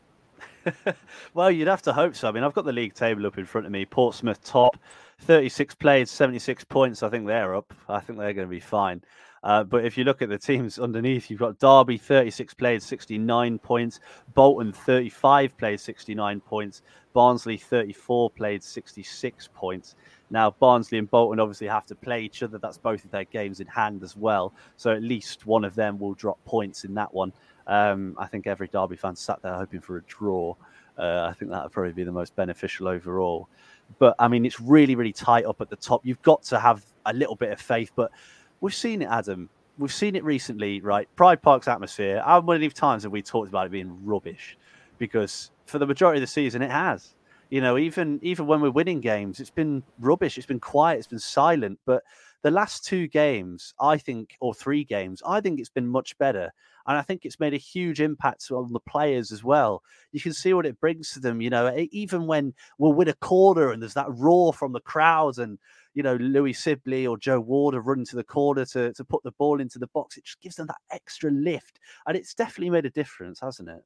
<laughs> well, you'd have to hope so. I mean, I've got the league table up in front of me. Portsmouth top, 36 played, 76 points. I think they're up. I think they're going to be fine. Uh, but if you look at the teams underneath, you've got Derby 36 played, 69 points. Bolton 35 played, 69 points. Barnsley 34 played, 66 points. Now, Barnsley and Bolton obviously have to play each other. That's both of their games in hand as well. So at least one of them will drop points in that one. Um, I think every Derby fan sat there hoping for a draw. Uh, I think that would probably be the most beneficial overall. But I mean, it's really, really tight up at the top. You've got to have a little bit of faith. But we've seen it, Adam. We've seen it recently, right? Pride Park's atmosphere. How many times have we talked about it being rubbish? Because for the majority of the season, it has. You know, even even when we're winning games, it's been rubbish. It's been quiet. It's been silent. But the last two games, I think, or three games, I think it's been much better. And I think it's made a huge impact on the players as well. You can see what it brings to them. You know, even when we'll win a corner and there's that roar from the crowds and, you know, Louis Sibley or Joe Ward are running to the corner to, to put the ball into the box. It just gives them that extra lift. And it's definitely made a difference, hasn't it?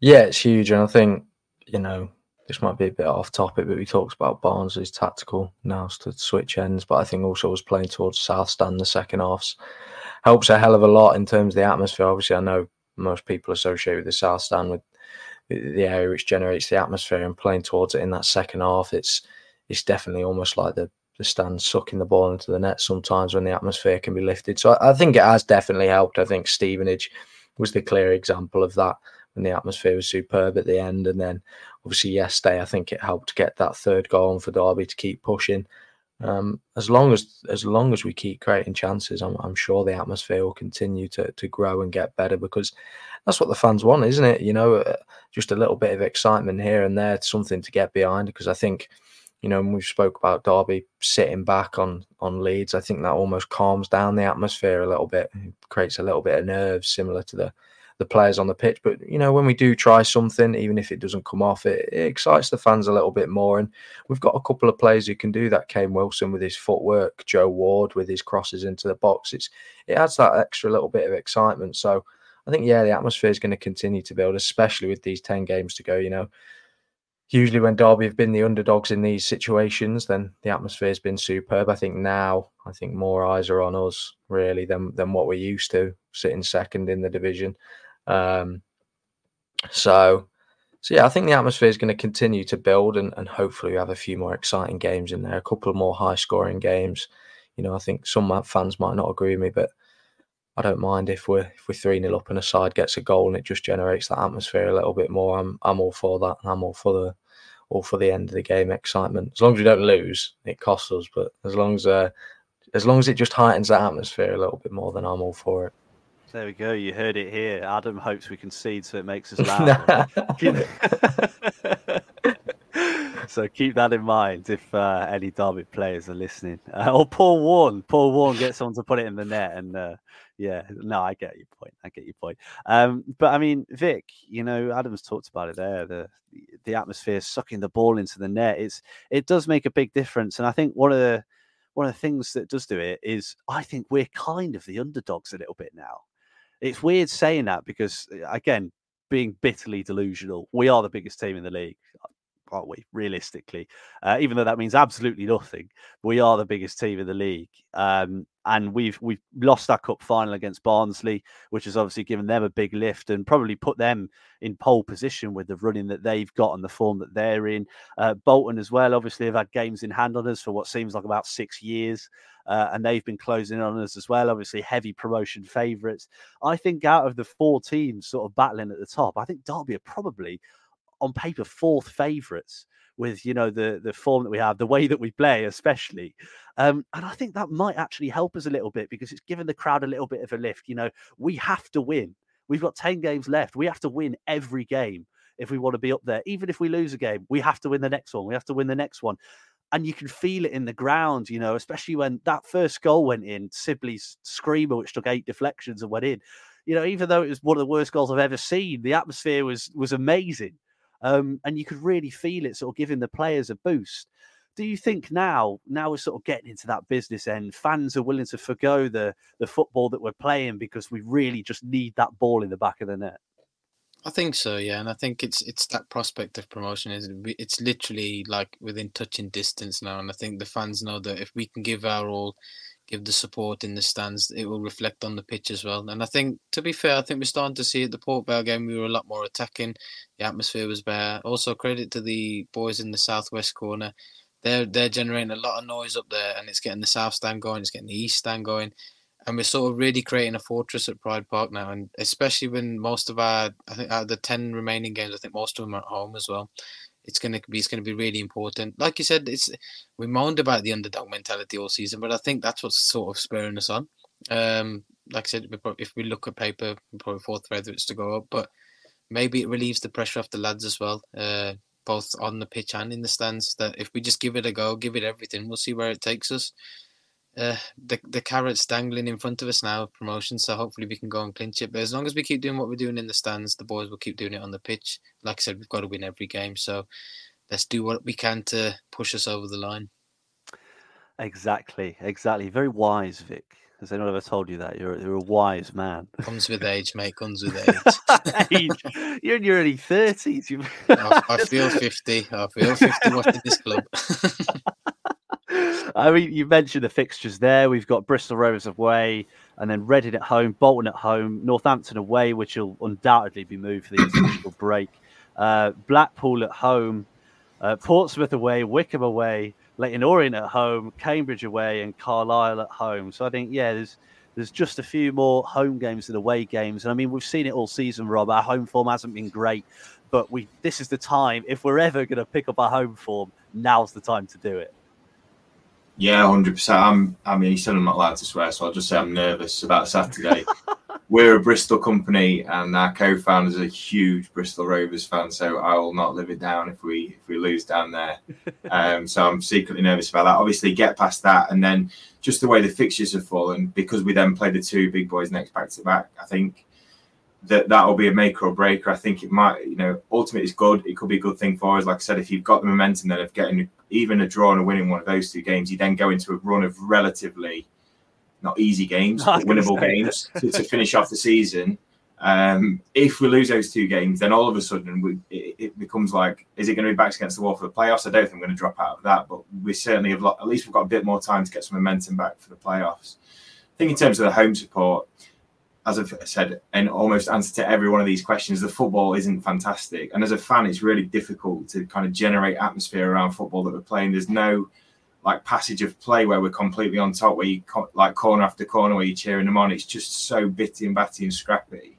Yeah, it's huge. And I think, you know, this might be a bit off topic, but we talked about Barnes' tactical now to switch ends, but I think also was playing towards South Stand the second halves helps a hell of a lot in terms of the atmosphere. Obviously, I know most people associate with the South Stand with the area which generates the atmosphere and playing towards it in that second half. It's it's definitely almost like the the stand sucking the ball into the net sometimes when the atmosphere can be lifted. So I, I think it has definitely helped. I think Stevenage was the clear example of that when the atmosphere was superb at the end. And then obviously yesterday, I think it helped get that third goal for Derby to keep pushing. Um, as long as as long as we keep creating chances, I'm, I'm sure the atmosphere will continue to to grow and get better because that's what the fans want, isn't it? You know, uh, just a little bit of excitement here and there, something to get behind. Because I think, you know, when we spoke about Derby sitting back on on Leeds, I think that almost calms down the atmosphere a little bit, creates a little bit of nerves, similar to the the players on the pitch. But you know, when we do try something, even if it doesn't come off, it, it, excites the fans a little bit more. And we've got a couple of players who can do that. Kane Wilson with his footwork, Joe Ward with his crosses into the box. It's it adds that extra little bit of excitement. So I think yeah, the atmosphere is going to continue to build, especially with these ten games to go. You know. Usually, when Derby have been the underdogs in these situations, then the atmosphere has been superb. I think now, I think more eyes are on us really than than what we're used to, sitting second in the division. Um, so, so yeah, I think the atmosphere is going to continue to build, and, and hopefully we have a few more exciting games in there, a couple of more high scoring games. You know, I think some fans might not agree with me, but I don't mind if we're if we're three 0 up and a side gets a goal and it just generates that atmosphere a little bit more. I'm I'm all for that, and I'm all for the all for the end of the game excitement. As long as we don't lose, it costs us, but as long as uh, as long as it just heightens that atmosphere a little bit more, then I'm all for it. There we go. You heard it here. Adam hopes we concede, so it makes us <laughs> laugh. <laughs> so keep that in mind if uh, any Derby players are listening. Uh, or Paul Warne. Paul Warne gets someone to put it in the net, and uh, yeah, no, I get your point. I get your point. Um, but I mean, Vik, you know, Adam's talked about it there. The the atmosphere sucking the ball into the net. It's it does make a big difference, and I think one of the one of the things that does do it is I think we're kind of the underdogs a little bit now. It's weird saying that because, uh, again, being bitterly delusional, we are the biggest team in the league, aren't we? Realistically, uh, even though that means absolutely nothing, we are the biggest team in the league. Um, and we've we've lost our cup final against Barnsley, which has obviously given them a big lift and probably put them in pole position with the running that they've got and the form that they're in. Uh, Bolton as well, obviously, have had games in hand on us for what seems like about six years, uh, and they've been closing on us as well. Obviously, heavy promotion favourites. I think out of the four teams sort of battling at the top, I think Derby are probably on paper fourth favourites with you know the the form that we have, the way that we play, especially. Um, and I think that might actually help us a little bit because it's given the crowd a little bit of a lift. You know, we have to win. We've got ten games left. We have to win every game if we want to be up there. Even if we lose a game, we have to win the next one. We have to win the next one. and you can feel it in the ground, you know, especially when that first goal went in, Sibley's screamer, which took eight deflections and went in. You know, even though it was one of the worst goals I've ever seen, the atmosphere was was amazing, um, and you could really feel it, sort of giving the players a boost. Do you think now, now we're sort of getting into that business end, fans are willing to forgo the the football that we're playing because we really just need that ball in the back of the net? I think so, yeah, and I think it's it's that prospect of promotion is it's literally like within touching distance now, and I think the fans know that if we can give our all, give the support in the stands, it will reflect on the pitch as well. And I think, to be fair, I think we're starting to see at the Port Vale game we were a lot more attacking. The atmosphere was better. Also, credit to the boys in the southwest corner. They're they're generating a lot of noise up there, and it's getting the south stand going, it's getting the east stand going and we're sort of really creating a fortress at Pride Park now, and especially when most of our, I think, out of the ten remaining games, I think most of them are at home as well. It's gonna be, it's gonna be really important. Like you said, it's we moaned about the underdog mentality all season, but I think that's what's sort of spurring us on. Um, like I said, if we look at paper, probably fourth favourites to go up, but maybe it relieves the pressure off the lads as well, uh, both on the pitch and in the stands. That if we just give it a go, give it everything, we'll see where it takes us uh, the the carrots dangling in front of us now, promotion. So hopefully we can go and clinch it. But as long as we keep doing what we're doing in the stands, the boys will keep doing it on the pitch. Like I said, we've got to win every game. So let's do what we can to push us over the line. Exactly, exactly. Very wise, Vik. Has anyone ever told you that? You're you're a wise man. Comes with age, mate. Comes with <laughs> age. age. You're in your early thirties. I, I <laughs> feel fifty. I feel fifty watching this club. <laughs> I mean, you mentioned the fixtures there. We've got Bristol Rovers away, and then Reading at home, Bolton at home, Northampton away, which will undoubtedly be moved for the international <coughs> break. Uh, Blackpool at home, uh, Portsmouth away, Wycombe away, Leyton Orient at home, Cambridge away, and Carlisle at home. So I think, yeah, there's there's just a few more home games than away games. And I mean, we've seen it all season, Rob. Our home form hasn't been great, but we this is the time. If we're ever going to pick up our home form, now's the time to do it. Yeah, hundred percent. I'm. I mean, he said I'm not allowed to swear, so I'll just say I'm nervous about Saturday. <laughs> We're a Bristol company, and our co-founder is a huge Bristol Rovers fan, so I will not live it down if we if we lose down there. <laughs> Um, so I'm secretly nervous about that. Obviously, get past that, and then just the way the fixtures have fallen, because we then play the two big boys next back to back. I think that that will be a maker or breaker. I think it might, you know, ultimately it's good. It could be a good thing for us. Like I said, if you've got the momentum then of getting even a draw and a win in one of those two games, you then go into a run of relatively not easy games, <laughs> but winnable games to, to, finish off the season. Um, if we lose those two games, then all of a sudden we, it, it, becomes like, is it going to be backs against the wall for the playoffs? I don't think we're going to drop out of that, but we certainly have. At least we've got a bit more time to get some momentum back for the playoffs. I think in terms of the home support, as I've said, in almost answer to every one of these questions, the football isn't fantastic. And as a fan, it's really difficult to kind of generate atmosphere around football that we're playing. There's no like passage of play where we're completely on top, where you like corner after corner where you're cheering them on. It's just so bitty and batty and scrappy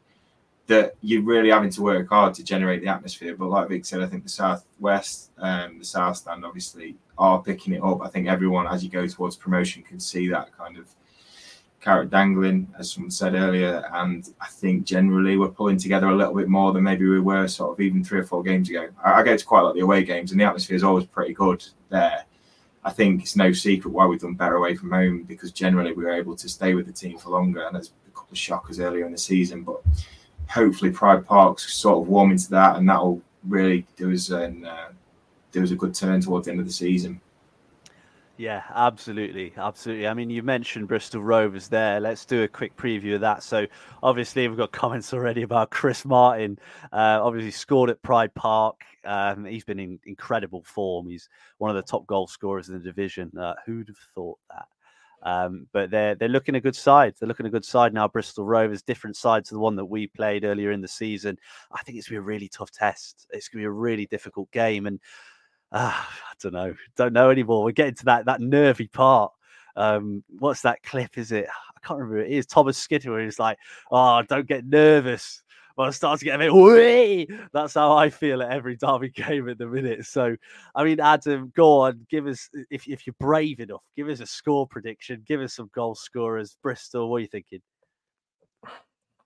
that you're really having to work hard to generate the atmosphere. But like Vik said, I think the southwest, um, the south stand, obviously are picking it up. I think everyone, as you go towards promotion, can see that kind of carrot dangling, as someone said earlier. And I think generally we're pulling together a little bit more than maybe we were sort of even three or four games ago. I, I go to quite a lot of the away games, and the atmosphere is always pretty good there. I think it's no secret why we've done better away from home because generally we were able to stay with the team for longer. And there's a couple of shockers earlier in the season, but hopefully Pride Park's sort of warming to that, and that'll really do us an, uh, do us a good turn towards the end of the season. Yeah, absolutely, absolutely. I mean, you mentioned Bristol Rovers there. Let's do a quick preview of that. So, obviously, we've got comments already about Chris Martin. Uh, obviously, scored at Pride Park. Um, he's been in incredible form. He's one of the top goal scorers in the division. Uh, who'd have thought that? Um, but they're they're looking a good side. They're looking a good side now. Bristol Rovers, different side to the one that we played earlier in the season. I think it's gonna be a really tough test. It's gonna be a really difficult game, and uh, I don't know, don't know anymore. We're getting to that that nervy part. Um, what's that clip? Is it? I can't remember. It is Thomas Skidder where he's like, "Oh, don't get nervous." Well, I start to get a bit wee. That's how I feel at every Derby <laughs> game at the minute. So, I mean, Adam, go on, give us if if you're brave enough, give us a score prediction, give us some goal scorers. Bristol, what are you thinking?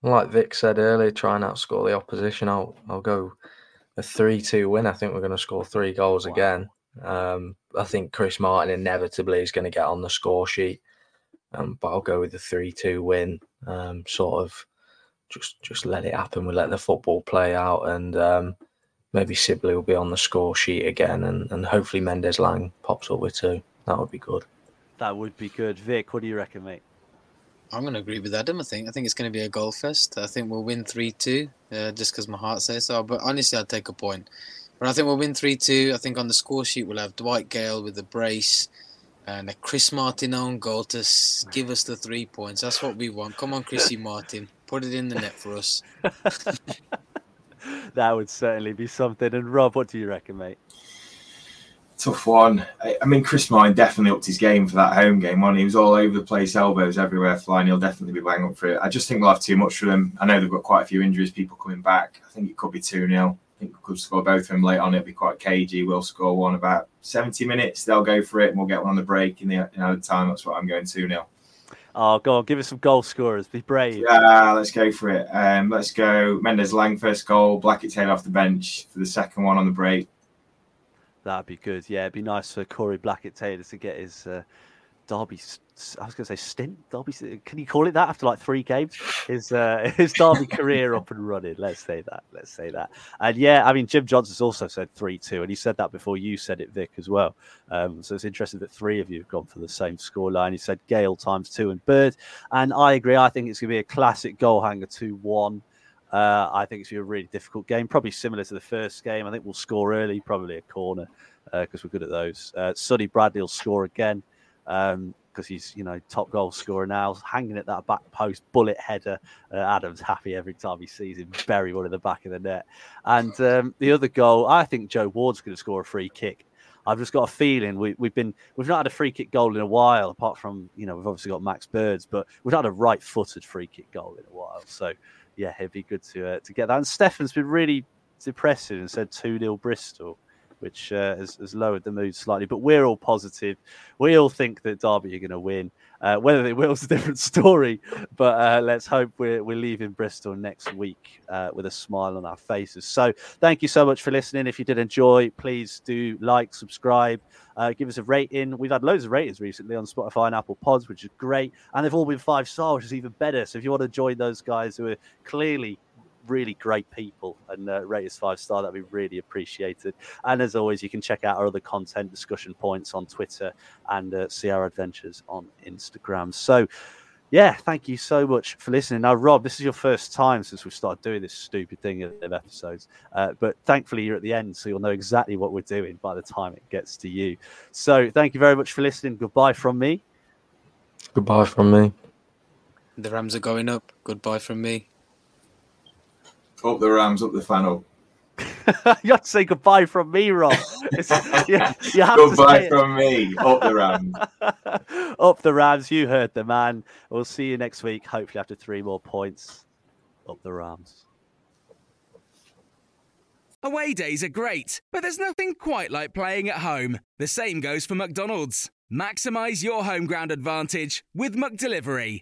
Like Vik said earlier, try and outscore the opposition. I'll I'll go a three-two win. I think we're going to score three goals wow. again. Um, I think Chris Martin inevitably is going to get on the score sheet, um, but I'll go with the three-two win. Um, sort of just just let it happen. We let the football play out, and um, maybe Sibley will be on the score sheet again, and, and hopefully Mendez-Laing pops up with two. That would be good. That would be good. Vik, what do you reckon, mate? I'm going to agree with Adam. I think I think it's going to be a goal fest. I think we'll win three two, uh, just because my heart says so. But honestly, I'd take a point. But I think we'll win three two. I think on the score sheet we'll have Dwight Gayle with the brace, and a Chris Martin own goal to s- give us the three points. That's what we want. Come on, Chrissy <laughs> Martin, put it in the net for us. <laughs> that would certainly be something. And Rob, what do you reckon, mate? Tough one. I, I mean, Chris Martin definitely upped his game for that home game. One, he was all over the place, elbows everywhere flying. He'll definitely be bang up for it. I just think we'll have too much for them. I know they've got quite a few injuries, people coming back. I think it could be 2 0. I think we could score both of them late on. It'll be quite cagey. We'll score one about 70 minutes. They'll go for it and we'll get one on the break in the in added time. That's what I'm going 2 0. Oh, go on, give us some goal scorers. Be brave. Yeah, let's go for it. Um, let's go. Mendez-Laing, first goal. Blackett Taylor off the bench for the second one on the break. That'd be good. Yeah, it'd be nice for Corey Blackett Taylor to get his uh, Derby. I was going to say stint. Derby. Can you call it that after like three games? His uh, <laughs> his Derby career up and running. Let's say that. Let's say that. And yeah, I mean Jim Johnson's also said three two, and he said that before you said it, Vik, as well. Um, so it's interesting that three of you have gone for the same scoreline. He said Gayle times two and Bird, and I agree. I think it's going to be a classic goal hanger two one. Uh, I think it's a really difficult game, probably similar to the first game. I think we'll score early, probably a corner because we're good at those. Uh, Sonny Bradley will score again because he's you know top goal scorer now, hanging at that back post, bullet header. Uh, Adam's happy every time he sees him bury one in the back of the net. And um, the other goal, I think Joe Ward's going to score a free kick. I've just got a feeling we, we've been we've not had a free kick goal in a while, apart from you know we've obviously got Max Birds, but we've not had a right-footed free kick goal in a while. So yeah, it'd be good to uh, to get that. And Stefan's been really depressing and said two 0 Bristol, which uh, has, has lowered the mood slightly. But we're all positive. We all think that Derby are going to win. Uh, whether they will is a different <laughs> story. But uh, let's hope we're, we're leaving Bristol next week uh, with a smile on our faces. So thank you so much for listening. If you did enjoy, please do like, subscribe, uh, give us a rating. We've had loads of ratings recently on Spotify and Apple Pods, which is great. And they've all been five star, which is even better. So if you want to join those guys who are clearly really great people and uh, rate us five star. That'd be really appreciated. And as always, you can check out our other content discussion points on Twitter and uh, see our adventures on Instagram. So, yeah, thank you so much for listening. Now, Rob, this is your first time since we've started doing this stupid thing of of episodes, uh, but thankfully you're at the end, so you'll know exactly what we're doing by the time it gets to you. So, thank you very much for listening. Goodbye from me. Goodbye from me. The Rams are going up. Goodbye from me. Up the Rams, up the funnel. <laughs> you have to say goodbye from me, Rob. It's, you, you have Goodbye say from me. Up the Rams. <laughs> Up the Rams. You heard the man. We'll see you next week, hopefully after three more points. Up the Rams. Away days are great, but there's nothing quite like playing at home. The same goes for McDonald's. Maximize your home ground advantage with McDelivery.